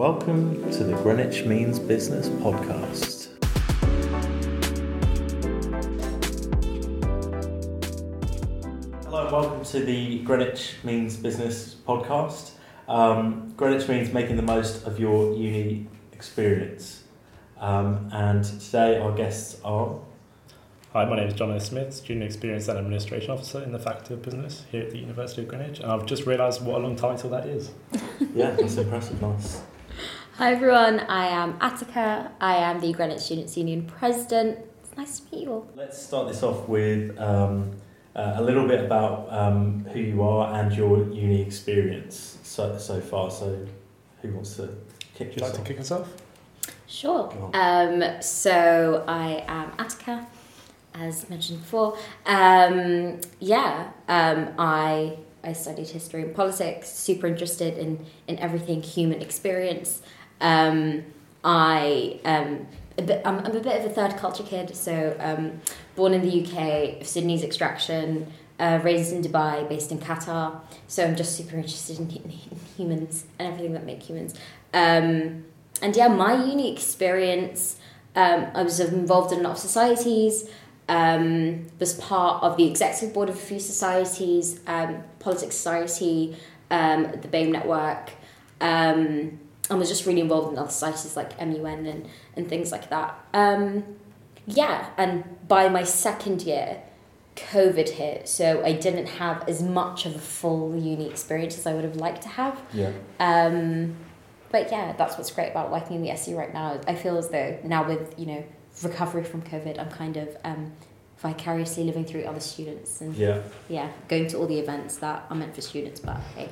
Welcome to the Greenwich Means Business podcast. Hello and welcome to the Greenwich Means Business podcast. Um, Greenwich means making the most of your uni experience. Um, and today our guests are Hi, my name is John. Smith, Student Experience and Administration Officer in the Faculty of Business here at the University of Greenwich, and I've just realised what a long title that is. yeah, that's impressive, nice. Hi everyone, I am Attica. I am the Greenwich Students Union President. It's nice to meet you all. Let's start this off with um, uh, a little bit about um, who you are and your uni experience so, so far. So, who wants to kick Would you like us to off? kick us off? Sure. Um, so I am Attica, as mentioned before. Um, yeah, um, I I studied history and politics. Super interested in in everything human experience. Um, I um, bit, I'm, I'm a bit of a third culture kid. So um, born in the UK, Sudanese extraction. Uh, raised in Dubai, based in Qatar. So I'm just super interested in, in humans and everything that make humans. Um, and yeah, my uni experience, um, I was involved in a lot of societies, um, was part of the executive board of a few societies, Politics Society, the BAME Network, um, and was just really involved in other societies like MUN and, and things like that. Um, yeah, and by my second year, COVID hit, so I didn't have as much of a full uni experience as I would have liked to have. Yeah. Um, but yeah, that's what's great about working in the SU right now. I feel as though now with you know recovery from COVID, I'm kind of um, vicariously living through other students and Yeah. yeah, going to all the events that are meant for students. But hey,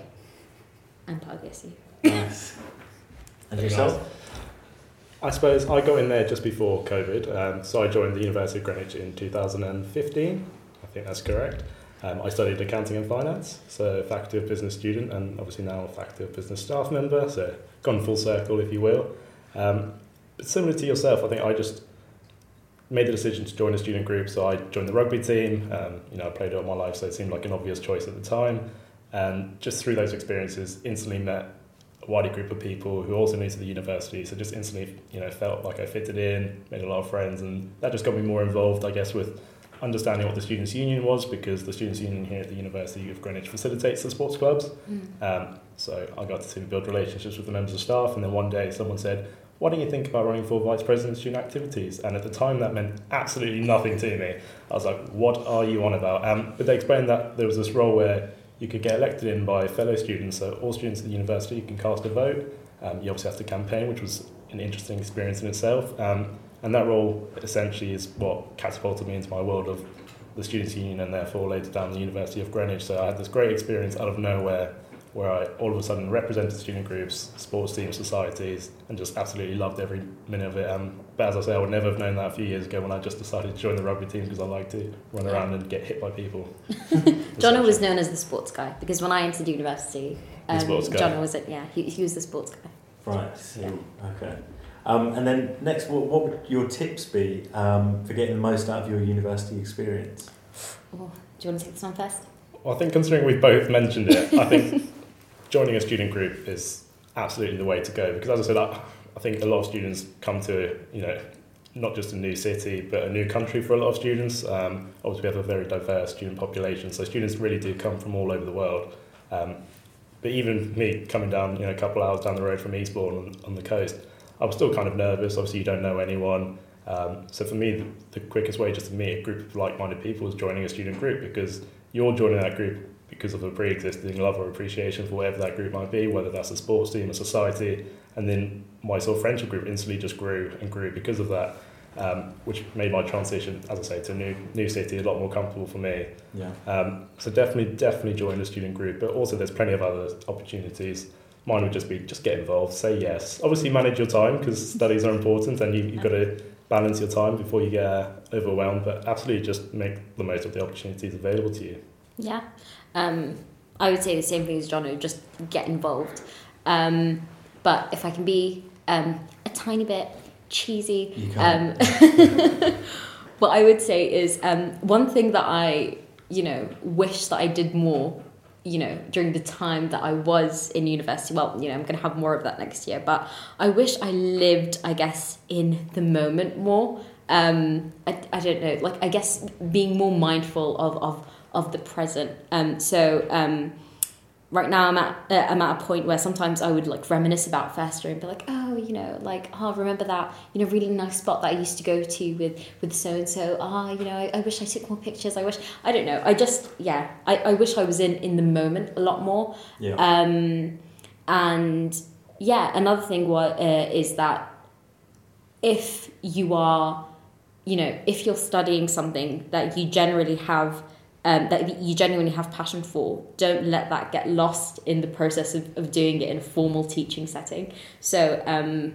I'm part of the SU. Nice. And yourself? I suppose I got in there just before COVID, um, so I joined the University of Greenwich in 2015. I think that's correct. Um, I studied accounting and finance, so Faculty of Business student, and obviously now a Faculty of Business staff member, so gone full circle, if you will. Um, but similar to yourself, I think I just made the decision to join a student group, so I joined the rugby team. Um, you know, I played it all my life, so it seemed like an obvious choice at the time. And just through those experiences, instantly met wider group of people who also new to the university. So just instantly, you know, felt like I fitted in, made a lot of friends, and that just got me more involved, I guess, with understanding what the Students' Union was, because the Students' Union here at the University of Greenwich facilitates the sports clubs. Um, so I got to build relationships with the members of staff, and then one day someone said, "Why don't you think about running for vice president of student activities?" And at the time, that meant absolutely nothing to me. I was like, "What are you on about?" Um, but they explained that there was this role where you could get elected in by fellow students, so all students at the university can cast a vote. Um, you obviously have to campaign, which was an interesting experience in itself. Um, and that role essentially is what catapulted me into my world of the Students' Union and therefore later down the University of Greenwich. So I had this great experience out of nowhere where I all of a sudden represented student groups, sports teams, societies, and just absolutely loved every minute of it. Um, but as I say, I would never have known that a few years ago when I just decided to join the rugby team because I like to run around and get hit by people. John was known as the sports guy because when I entered university, The um, sports guy. Jono was it. Yeah, he, he was the sports guy. Right. So, okay. Um, and then next, what, what would your tips be um, for getting the most out of your university experience? Oh, do you want to take this one first? Well, I think considering we've both mentioned it, I think joining a student group is absolutely the way to go because, as I said, I, I think a lot of students come to you know not just a new city but a new country for a lot of students. Um, obviously, we have a very diverse student population, so students really do come from all over the world. Um, but even me coming down, you know, a couple hours down the road from Eastbourne on, on the coast, I was still kind of nervous. Obviously, you don't know anyone. Um, so for me, the, the quickest way just to meet a group of like-minded people is joining a student group because you're joining that group because of a pre-existing love or appreciation for whatever that group might be, whether that's a sports team, a society, and then my sort of friendship group instantly just grew and grew because of that, um, which made my transition, as I say, to a new new city a lot more comfortable for me. Yeah. Um, so definitely, definitely join the student group, but also there's plenty of other opportunities. Mine would just be just get involved, say yes. Obviously, manage your time because studies are important, and you, you've got to balance your time before you get uh, overwhelmed. But absolutely, just make the most of the opportunities available to you. Yeah. Um, I would say the same thing as Jono, just get involved. Um, but if I can be um, a tiny bit cheesy, You um, what I would say is um, one thing that I, you know, wish that I did more you know during the time that I was in university. Well, you know I'm going to have more of that next year, but I wish I lived, I guess, in the moment more. Um, I, I don't know, like I guess being more mindful of of of the present. Um, so um, right now I'm at uh, I'm at a point where sometimes I would like reminisce about year and be like, oh, you know, like oh, remember that you know really nice spot that I used to go to with with so and so. Ah, you know, I, I wish I took more pictures. I wish I don't know. I just yeah, I, I wish I was in in the moment a lot more. Yeah. Um, and yeah, another thing what uh, is that if you are, you know, if you're studying something that you generally have um, that you genuinely have passion for, don't let that get lost in the process of, of doing it in a formal teaching setting. So um,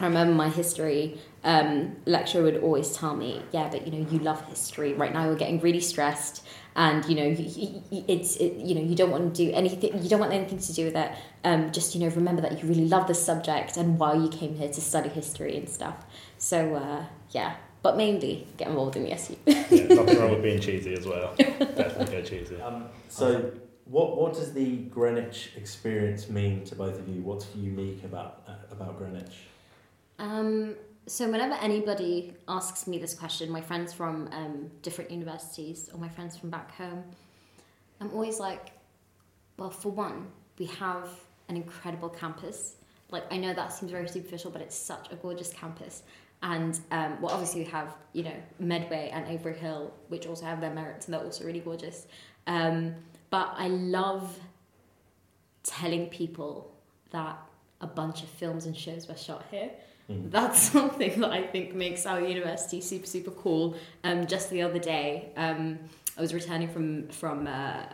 I remember my history um, lecturer would always tell me, yeah, but you know, you love history. Right now, you're getting really stressed, and you know, you, it's it, you know, you don't want to do anything. You don't want anything to do with it. Um, just you know, remember that you really love this subject and why you came here to study history and stuff. So uh, yeah, but mainly get involved in the SU. yeah, nothing wrong with being cheesy as well. Definitely go cheesy. Um, so, what what does the Greenwich experience mean to both of you? What's unique about uh, about Greenwich? Um, so whenever anybody asks me this question, my friends from um, different universities or my friends from back home, I'm always like, well, for one, we have an incredible campus. Like I know that seems very superficial, but it's such a gorgeous campus. And um, well, obviously we have you know Medway and Avery Hill, which also have their merits, and they're also really gorgeous. Um, but I love telling people that a bunch of films and shows were shot here. Mm. That's something that I think makes our university super super cool. Um, just the other day, um, I was returning from from uh,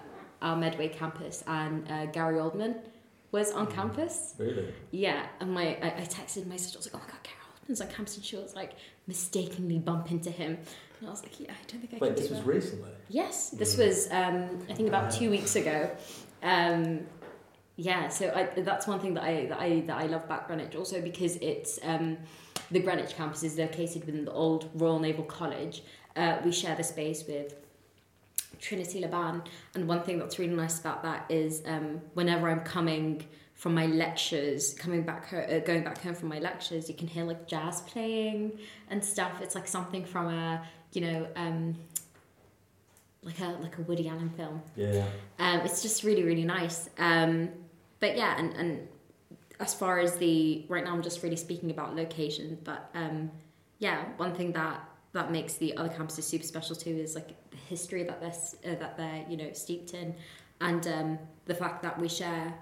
our Medway campus, and uh, Gary Oldman was on Mm. campus. Really? Yeah, and my I, I texted my sister. I was like, "Oh my god, Gary Oldman's on campus," and she was like, mistakenly bump into him, and I was like, "Yeah, I don't think I Wait, can this was that." recently. Yes, this Mm. was um, I think about two weeks ago. Um, yeah, so I, that's one thing that I that I that I love about Greenwich also because it's um, the Greenwich campus is located within the old Royal Naval College. Uh, we share the space with Trinity Laban, and one thing that's really nice about that is um, whenever I'm coming from my lectures, coming back ho- uh, going back home from my lectures, you can hear like jazz playing and stuff. It's like something from a you know um, like a like a Woody Allen film. Yeah. Um, it's just really really nice. Um, but yeah, and and as far as the right now, I'm just really speaking about location. But um, yeah, one thing that that makes the other campuses super special too is like the history that they're uh, that they're you know steeped in, and um, the fact that we share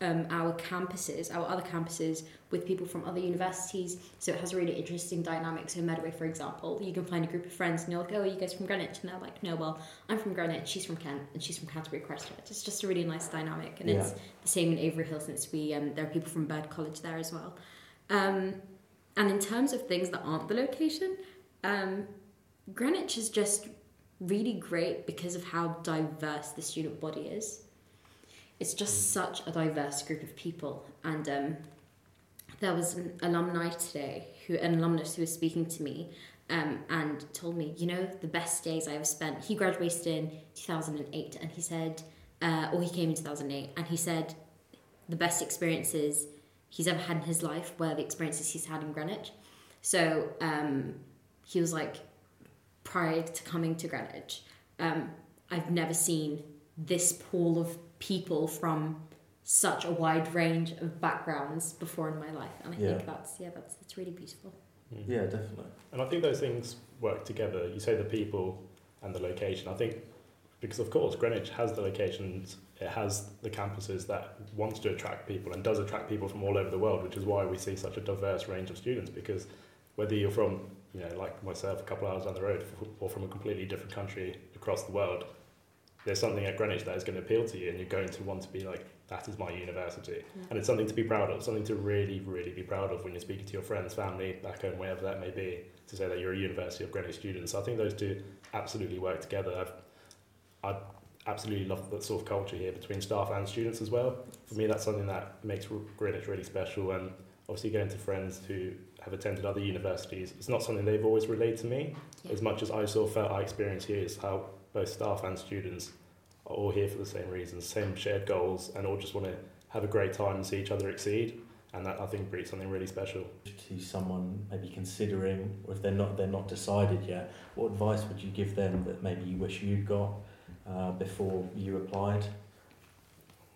um, our campuses, our other campuses, with people from other universities. So it has a really interesting dynamic. So Medway, for example, you can find a group of friends and you're like, oh, are you guys from Greenwich? And they're like, no, well, I'm from Greenwich, she's from Kent, and she's from Canterbury Christchurch. It's just a really nice dynamic. And it's the same in Avery Hill since we um, there are people from Bird College there as well. Um, and in terms of things that aren't the location, um, Greenwich is just really great because of how diverse the student body is. It's just such a diverse group of people, and um, there was an alumni today who an alumnus who was speaking to me um, and told me, you know, the best days I ever spent. He graduated in 2008, and he said, uh, or he came in 2008, and he said, the best experiences he's ever had in his life were the experiences he's had in Greenwich. So um, he was like, prior to coming to Greenwich, um, I've never seen this pool of people from such a wide range of backgrounds before in my life, and I Yeah. think that's yeah, that's that's really beautiful. Mm. Yeah, definitely. And I think those things work together. You say the people and the location. I think because of course Greenwich has the locations, it has the campuses that wants to attract people and does attract people from all over the world, which is why we see such a diverse range of students. Because whether you're from, you know, like myself, a couple of hours down the road, or from a completely different country across the world, there's something at Greenwich that is going to appeal to you, and you're going to want to be like, that is my university. Yeah. And it's something to be proud of, something to really, really be proud of when you're speaking to your friends, family, back home, wherever that may be, to say that you're a University of Greenwich student. So I think those two absolutely work together. I've, I absolutely love that sort of culture here between staff and students as well. For me, that's something that makes Greenwich really special. And obviously, going to friends who have attended other universities, it's not something they've always relayed to me. Yeah. As much as I sort of felt I experienced here is how both staff and students are all here for the same reasons, same shared goals, and all just want to have a great time and see each other exceed. And that I think breeds something really special. To someone maybe considering, or if they're not they're not decided yet, what advice would you give them that maybe you wish you'd got uh, before you applied?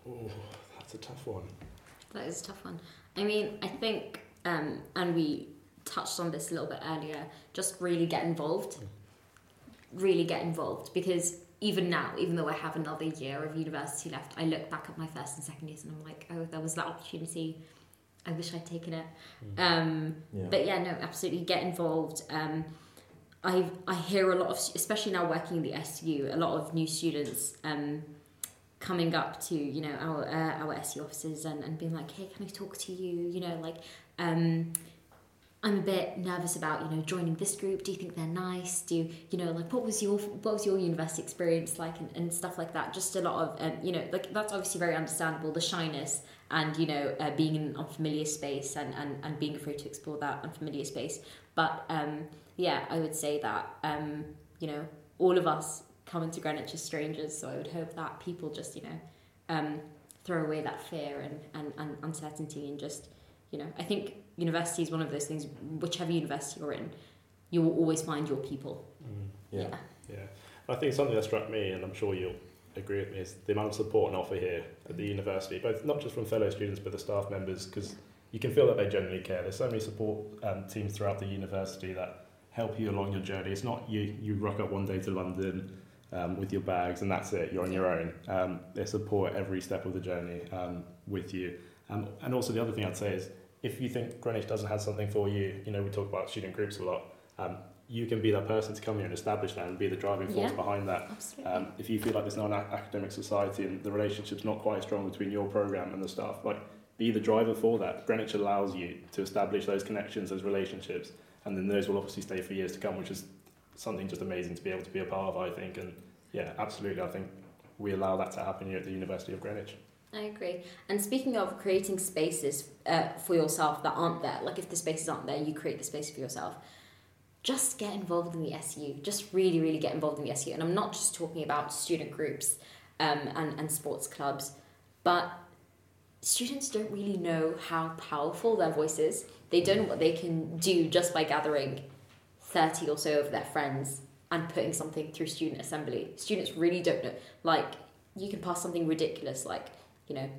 Oh, that's a tough one. That is a tough one. I mean, I think, um, and we touched on this a little bit earlier, just really get involved. Really get involved because even now, even though I have another year of university left, I look back at my first and second years and I'm like, oh, there was that opportunity. I wish I'd taken it. Mm. Um, Yeah. But yeah, no, absolutely get involved. Um, I I hear a lot of, especially now working in the SU, a lot of new students um, coming up to you know our uh, our SU offices and, and being like, hey, can I talk to you? You know, like um, I'm a bit nervous about you know joining this group. Do you think they're nice? Do you, you know like what was your what was your university experience like and, and stuff like that? Just a lot of um, you know like that's obviously very understandable the shyness and you know uh, being in an unfamiliar space and, and, and being afraid to explore that unfamiliar space. But um, yeah, I would say that um, you know all of us coming to Greenwich as strangers. So I would hope that people just you know um, throw away that fear and, and, and uncertainty and just you know I think university is one of those things. Whichever university you're in, you will always find your people. Mm. Yeah. Yeah, I think something that struck me, and I'm sure you'll agree with me, is the amount of support and offer here at the university, both not just from fellow students but the staff members, because you can feel that they genuinely care. There's so many support um, teams throughout the university that help you along your journey. It's not you you rock up one day to London um, with your bags and that's it. You're on your own. Um, they support every step of the journey um, with you. Um, and also the other thing I'd say is if you think Greenwich doesn't have something for you, you know we talk about student groups a lot. Um, you can be that person to come here and establish that and be the driving force Yeah. behind that. Absolutely. Um, if you feel like there's not an academic society and the relationship's not quite strong between your program and the staff, like be the driver for that. Greenwich allows you to establish those connections, those relationships, and then those will obviously stay for years to come, which is something just amazing to be able to be a part of. I think, and yeah, absolutely, I think we allow that to happen here at the University of Greenwich. I agree. And speaking of creating spaces uh, for yourself that aren't there, like if the spaces aren't there, you create the space for yourself. Just get involved in the SU. Just really, really get involved in the SU. And I'm not just talking about student groups um, and, and sports clubs, but students don't really know how powerful their voice is. They don't know what they can do just by gathering 30 or so of their friends and putting something through student assembly. Students really don't know. Like, you can pass something ridiculous, like, you know,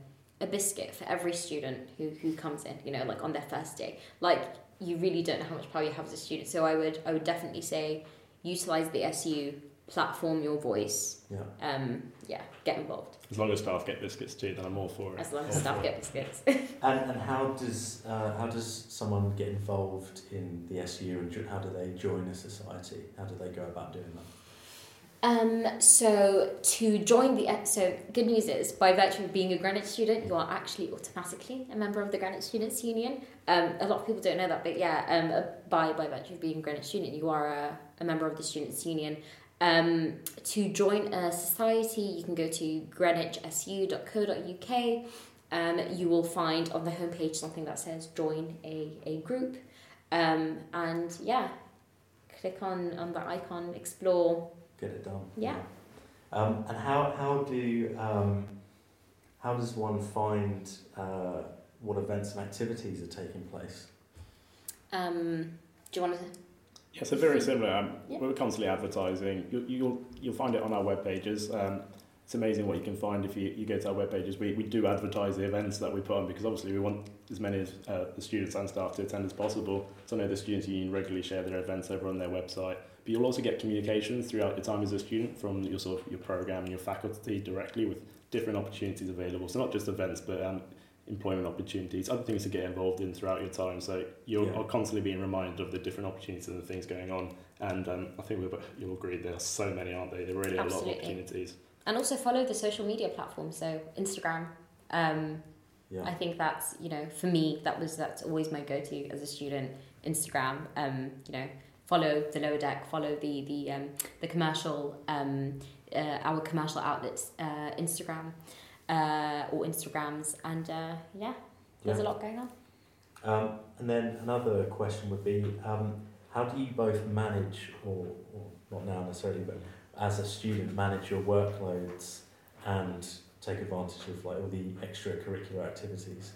a biscuit for every student who, who comes in, you know, like on their first day. Like, you really don't know how much power you have as a student. So I would I would definitely say utilize the SU, platform your voice. Yeah. Um, yeah, get involved. As long as staff get biscuits too, then I'm all for it. As long as All staff get biscuits. And, and how does uh, how does someone get involved in the SU and how do they join a society? How do they go about doing that? Um, so to join the so good news is by virtue of being a Greenwich student, you are actually automatically a member of the Greenwich Students' Union. Um, a lot of people don't know that, but yeah, um, uh, by by virtue of being a Greenwich student, you are a, a member of the Students' Union. Um, to join a society, you can go to greenwichsu.co.uk. Um, you will find on the homepage something that says join a, a group. Um, and yeah, click on, on the icon, explore, Get it done. Yeah. Um, and how how do um, how does one find uh, what events and activities are taking place? Um, do you want to? Yeah, so very similar. Um, Yeah. We're constantly advertising. You, you'll you'll find it on our web pages. Um, it's amazing what you can find if you, you go to our web pages. We, we do advertise the events that we put on because obviously we want as many of uh, the students and staff to attend as possible. So I know the Students' Union regularly share their events over on their website. But you'll also get communications throughout your time as a student from your sort of your program and your faculty directly with different opportunities available. So not just events, but um, employment opportunities, other things to get involved in throughout your time. So you're Yeah. are constantly being reminded of the different opportunities and the things going on. And um, I think we'll, you'll agree there are so many, aren't they? There really are a lot of opportunities. And also follow the social media platforms. So Instagram. Um, Yeah. I think that's you know for me that was that's always my go to as a student. Instagram. Um, you know, follow the lower deck. Follow the the um, the commercial um, uh, our commercial outlets uh, Instagram uh, or Instagrams and uh, yeah, there's Yeah. a lot going on. Um, and then another question would be, um, how do you both manage, or, or not now necessarily, but as a student, manage your workloads and take advantage of like all the extracurricular activities?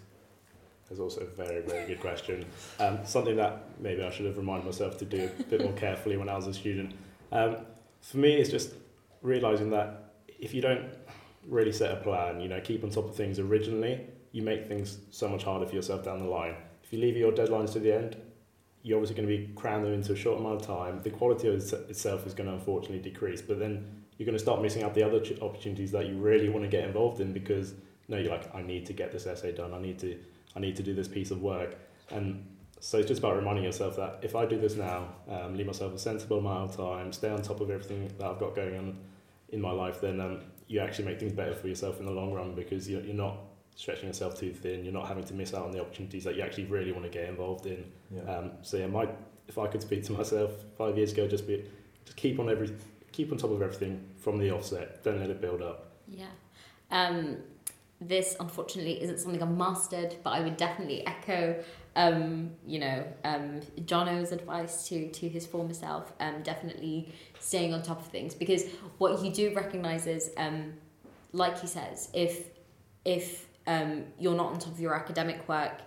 That's also a very, very good question. Um, something that maybe I should have reminded myself to do a bit more carefully when I was a student. Um, for me, it's just realizing that if you don't really set a plan, you know, keep on top of things originally, you make things so much harder for yourself down the line. If you leave your deadlines to the end, you're obviously going to be cramming them into a short amount of time. The quality of it itself is going to unfortunately decrease, but then you're going to start missing out the other opportunities that you really want to get involved in because no, you're like, I need to get this essay done. I need to, I need to do this piece of work, and so it's just about reminding yourself that if I do this now, um, leave myself a sensible amount of time, stay on top of everything that I've got going on in my life, then um, you actually make things better for yourself in the long run because you're, you're not stretching yourself too thin. You're not having to miss out on the opportunities that you actually really want to get involved in. Yeah. Um, so yeah, my if I could speak to myself five years ago, just be just keep on every keep on top of everything from the offset. Don't let it build up. Yeah. Um, this unfortunately isn't something I've mastered, but I would definitely echo, um, you know, um, Jono's advice to to his former self. Um, definitely staying on top of things because what you do recognize is, um, like he says, if if um, you're not on top of your academic work,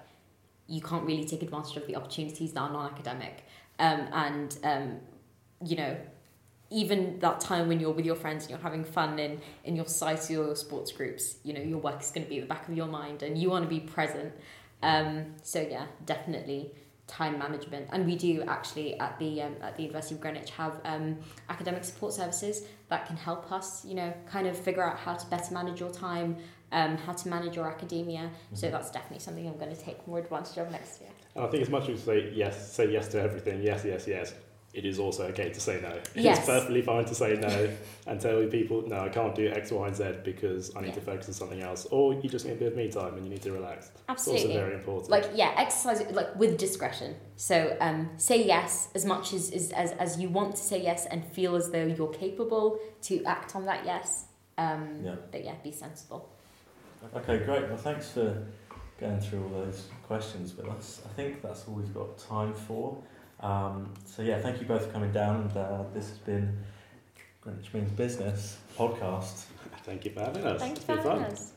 you can't really take advantage of the opportunities that are non-academic, um, and um, you know even that time when you're with your friends and you're having fun in, in your society or your sports groups, you know, your work is going to be at the back of your mind and you want to be present. Um, so yeah, definitely time management. And we do actually at the um, at the University of Greenwich have um, academic support services that can help us, you know, kind of figure out how to better manage your time, um, how to manage your academia. So that's definitely something I'm going to take more advantage of next year. And I think as much as you say yes, say yes to everything, yes, yes, yes. It is also okay to say no. Yes. It's perfectly fine to say no and tell people, no, I can't do X, Y, and Z because I need Yeah. to focus on something else. Or you just need a bit of me time and you need to relax. Absolutely. It's also very important. like yeah exercise like with discretion so um, say yes as much as, as, as, as you want to say yes and feel as though you're capable to act on that yes um, Yeah. but yeah be sensible Okay, great. Well, thanks for going through all those questions with us. I think that's all we've got time for. Um, so yeah, thank you both for coming down. And uh, this has been Greenwich Means Business podcast. Thank you for having us. thank you for been having fun. us